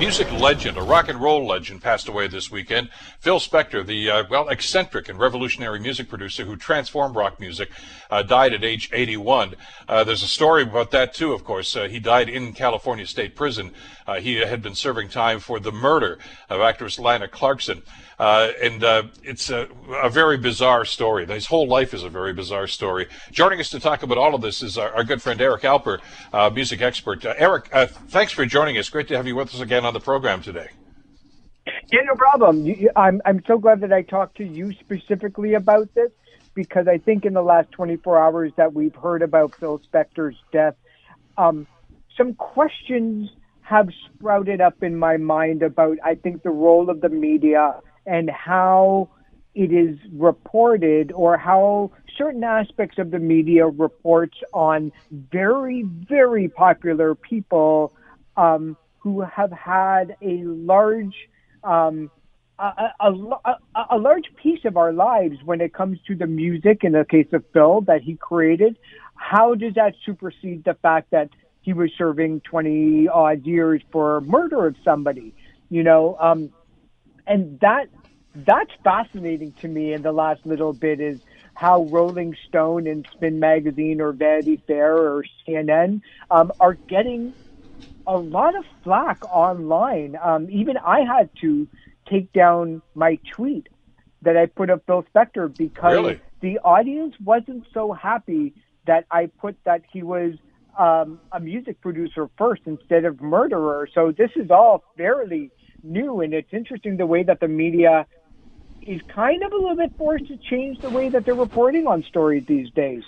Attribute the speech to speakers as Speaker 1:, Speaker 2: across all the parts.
Speaker 1: Music legend, a rock and roll legend, passed away this weekend. Phil Spector, the uh, well eccentric and revolutionary music producer who transformed rock music, uh, died at age 81. Uh, there's a story about that too. Of course, uh, he died in California State Prison. Uh, he had been serving time for the murder of actress Lana Clarkson. Uh, and it's a, a, very bizarre story. His whole life is a very bizarre story. Joining us to talk about all of this is our, our good friend Eric Alper, music expert. Eric, thanks for joining us. Great to have you with us again on the program today.
Speaker 2: Yeah, no problem. You, I'm I'm so glad that I talked to you specifically about this because I think in the last 24 hours that we've heard about Phil Spector's death, um, some questions have sprouted up in my mind about I think the role of the media and how it is reported or how certain aspects of the media reports on very, very popular people um, who have had a large um, a, a, a, a, large piece of our lives when it comes to the music in the case of Phil that he created. How does that supersede the fact that he was serving 20 odd years for murder of somebody? You know, um, and that that's fascinating to me in the last little bit is how Rolling Stone and Spin Magazine or Vanity Fair or CNN um, are getting a lot of flack online. Um, even I had to take down my tweet that I put of Phil Spector because
Speaker 1: really?
Speaker 2: the audience wasn't so happy that I put that he was um, a music producer first instead of murderer. So this is all fairly new, and it's interesting the way that the media is kind of a little bit forced to change the way that they're reporting on stories these days.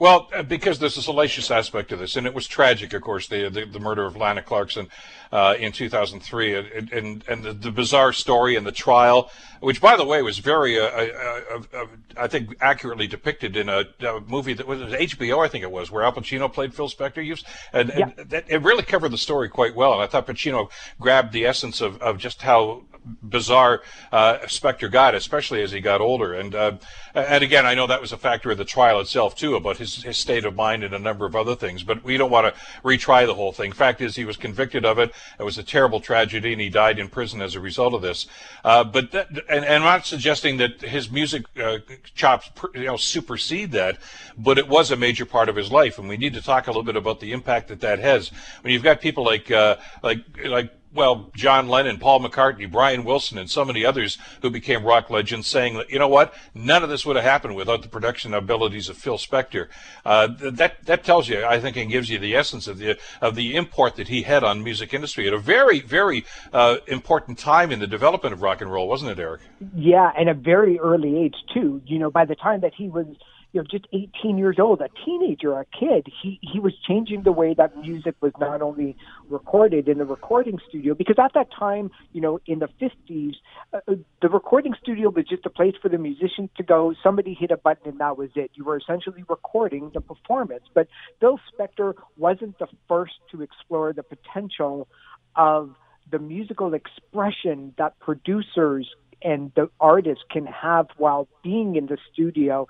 Speaker 1: Well, uh, because there's a salacious aspect to this, and it was tragic, of course, the the, the murder of Lana Clarkson uh, in 2003, and and, and the, the, bizarre story and the trial, which, by the way, was very, uh, uh, uh I think, accurately depicted in a, a, movie that was HBO, I think it was, where Al Pacino played Phil Spector. Used, and, yeah. that, it really covered the story quite well, and I thought Pacino grabbed the essence of, of just how bizarre uh, Spector got, especially as he got older. And uh, and again, I know that was a factor of the trial itself too, about his, his state of mind and a number of other things. But we don't want to retry the whole thing. Fact is, he was convicted of it. It was a terrible tragedy, and he died in prison as a result of this. Uh, but that, and, and, I'm not suggesting that his music uh, chops you know supersede that, but it was a major part of his life, and we need to talk a little bit about the impact that that has. When you've got people like uh, like like well, John Lennon, Paul McCartney, Brian Wilson, and so many others who became rock legends, saying that you know what, none of this would have happened without the production abilities of Phil Spector. Uh, that that tells you, I think, and gives you the essence of the of the import that he had on music industry at a very very uh, important time in the development of rock and roll, wasn't it, Eric?
Speaker 2: Yeah, and a very early age too. You know, by the time that he was you know, just 18 years old, a teenager, a kid, he, he was changing the way that music was not only recorded in the recording studio, because at that time, you know, in the 50s, uh, uh, the recording studio was just a place for the musicians to go. Somebody hit a button and that was it. You were essentially recording the performance. But Phil Spector wasn't the first to explore the potential of the musical expression that producers and the artists can have while being in the studio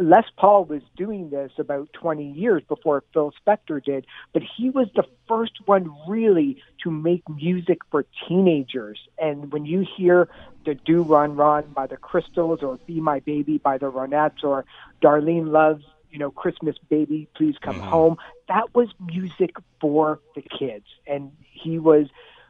Speaker 2: Les Paul was doing this about 20 years before Phil Spector did, but he was the first one really to make music for teenagers. And when you hear Da Doo Ron Ron by the Crystals or Be My Baby by the Ronettes or Darlene Love's, you know, Christmas Baby, Please Come mm-hmm. Home, that was music for the kids. And he was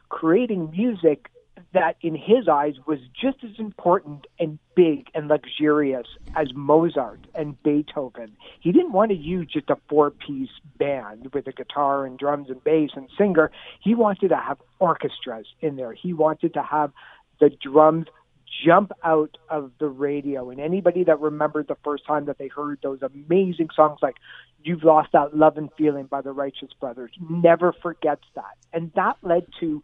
Speaker 2: creating music that in his eyes was just as important and big and luxurious as Mozart and Beethoven. He didn't want to use just a four piece band with a guitar and drums and bass and singer. He wanted to have orchestras in there. He wanted to have the drums jump out of the radio. And anybody that remembered the first time that they heard those amazing songs like You've Lost That Lovin' Feeling by the Righteous Brothers never forgets that. And that led to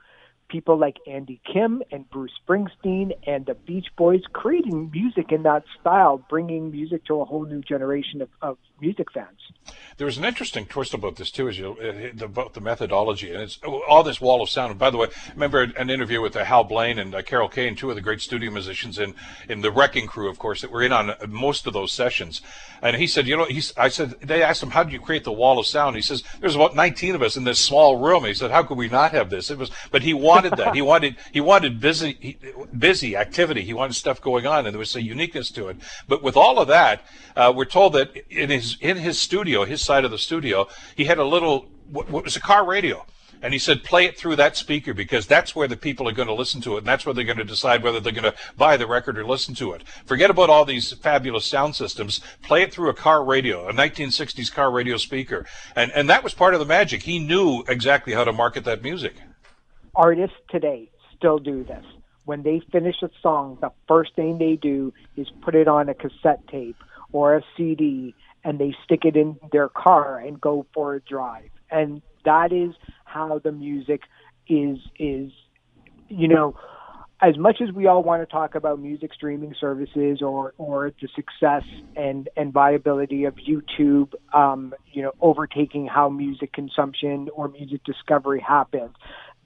Speaker 2: people like Andy Kim and Bruce Springsteen and the Beach Boys creating music in that style, bringing music to a whole new generation of, of music fans.
Speaker 1: There was an interesting twist about this too, as you uh, about the methodology, and it's all this wall of sound. And by the way, I remember an interview with uh, Hal Blaine and uh, Carol Kaye, two of the great studio musicians in in the Wrecking Crew, of course, that were in on most of those sessions. And he said, you know, he's, I said, they asked him, how did you create the wall of sound? He says, there's about 19 of us in this small room. He said, how could we not have this? It was, but he wanted that. he wanted, he wanted busy, he, busy activity. He wanted stuff going on, and there was a uniqueness to it. But with all of that, uh, we're told that in his in his studio, his side of the studio, he had a little what, what was a car radio and he said, play it through that speaker because that's where the people are going to listen to it. And that's where they're going to decide whether they're going to buy the record or listen to it. Forget about all these fabulous sound systems. Play it through a car radio, a 1960s car radio speaker. And, and that was part of the magic. He knew exactly how to market that music.
Speaker 2: Artists today still do this. When they finish a song, the first thing they do is put it on a cassette tape or a CD and they stick it in their car and go for a drive. And that is how the music is is you know as much as we all want to talk about music streaming services or or the success and and viability of YouTube, um, you know, overtaking how music consumption or music discovery happens,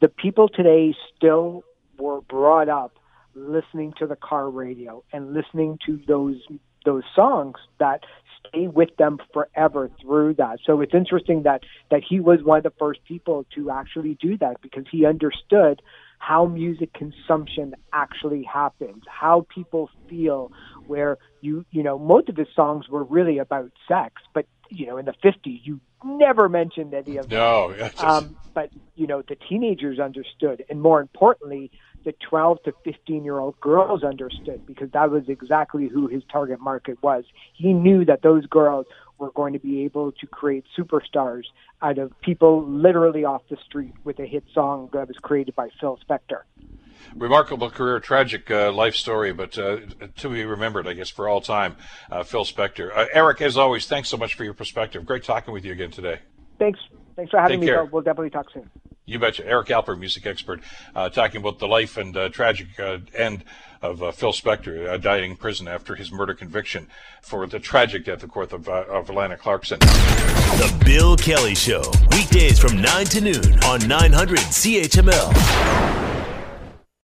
Speaker 2: the people today still were brought up listening to the car radio and listening to those those songs that stay with them forever through that. So it's interesting that that he was one of the first people to actually do that because he understood how music consumption actually happens, how people feel where you you know most of his songs were really about sex, but you know in the 50s you never mentioned any of
Speaker 1: that. No,
Speaker 2: um, but you know the teenagers understood, and more importantly, the 12 to 15 year old girls understood because that was exactly who his target market was. He knew that those girls were going to be able to create superstars out of people literally off the street with a hit song that was created by Phil Spector.
Speaker 1: Remarkable career, tragic uh, life story, but uh, to be remembered, I guess, for all time. Uh, Phil Spector. Uh, Eric, as always, thanks so much for your perspective. Great talking with you again today.
Speaker 2: Thanks. Thanks for having
Speaker 1: Take
Speaker 2: me.
Speaker 1: Care.
Speaker 2: We'll definitely talk soon.
Speaker 1: You betcha. Eric Alper, music expert, uh, talking about the life and uh, tragic uh, end of Phil Spector, dying in prison after his murder conviction for the tragic death, of course, of, of Lana Clarkson.
Speaker 3: The Bill Kelly Show, weekdays from 9 to noon on 900 CHML.